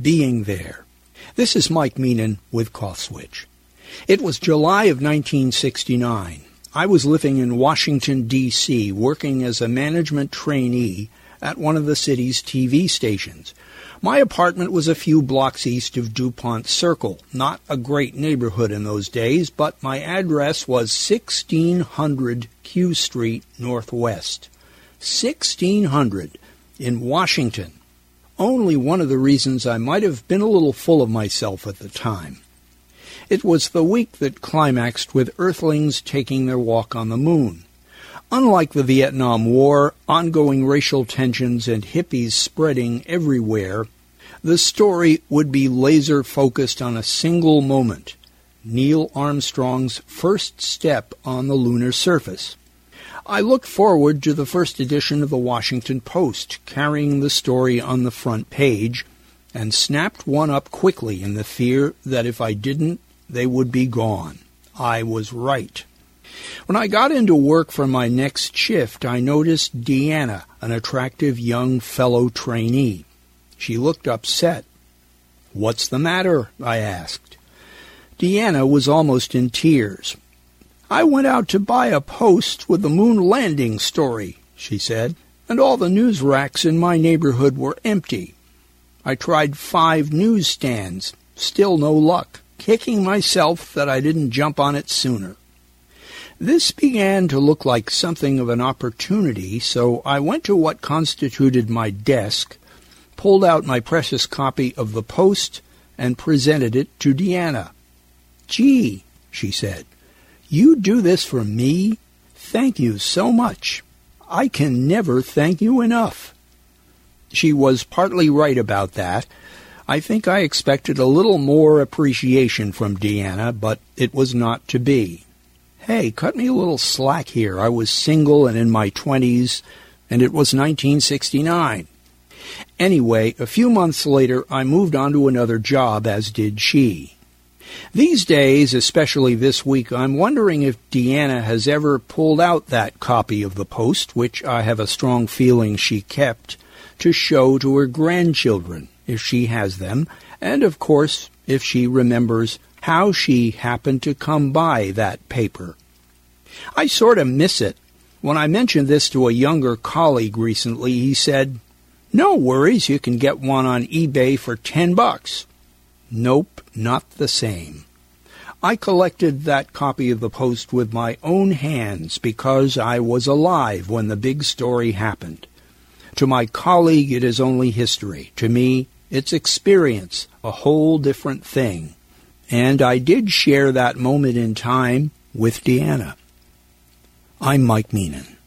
being there. This is Mike Meenan with Cough Switch. It was July of 1969. I was living in Washington, D.C., working as a management trainee at one of the city's TV stations. My apartment was a few blocks east of DuPont Circle, not a great neighborhood in those days, but my address was 1600 Q Street Northwest. 1600 in Washington only one of the reasons I might have been a little full of myself at the time. It was the week that climaxed with Earthlings taking their walk on the moon. Unlike the Vietnam War, ongoing racial tensions, and hippies spreading everywhere, the story would be laser focused on a single moment Neil Armstrong's first step on the lunar surface. I looked forward to the first edition of the Washington Post, carrying the story on the front page, and snapped one up quickly in the fear that if I didn't, they would be gone. I was right. When I got into work for my next shift, I noticed Deanna, an attractive young fellow trainee. She looked upset. What's the matter? I asked. Deanna was almost in tears. I went out to buy a post with the moon landing story, she said, and all the news racks in my neighborhood were empty. I tried five newsstands, still no luck, kicking myself that I didn't jump on it sooner. This began to look like something of an opportunity, so I went to what constituted my desk, pulled out my precious copy of the Post, and presented it to Deanna. Gee, she said, you do this for me? Thank you so much. I can never thank you enough. She was partly right about that. I think I expected a little more appreciation from Deanna, but it was not to be. Hey, cut me a little slack here. I was single and in my twenties, and it was 1969. Anyway, a few months later, I moved on to another job, as did she. These days, especially this week, I'm wondering if Deanna has ever pulled out that copy of the Post, which I have a strong feeling she kept, to show to her grandchildren, if she has them, and of course, if she remembers how she happened to come by that paper. I sort of miss it. When I mentioned this to a younger colleague recently, he said, No worries, you can get one on eBay for ten bucks. Nope, not the same. I collected that copy of the Post with my own hands because I was alive when the big story happened. To my colleague, it is only history. To me, it's experience, a whole different thing. And I did share that moment in time with Deanna. I'm Mike Meenan.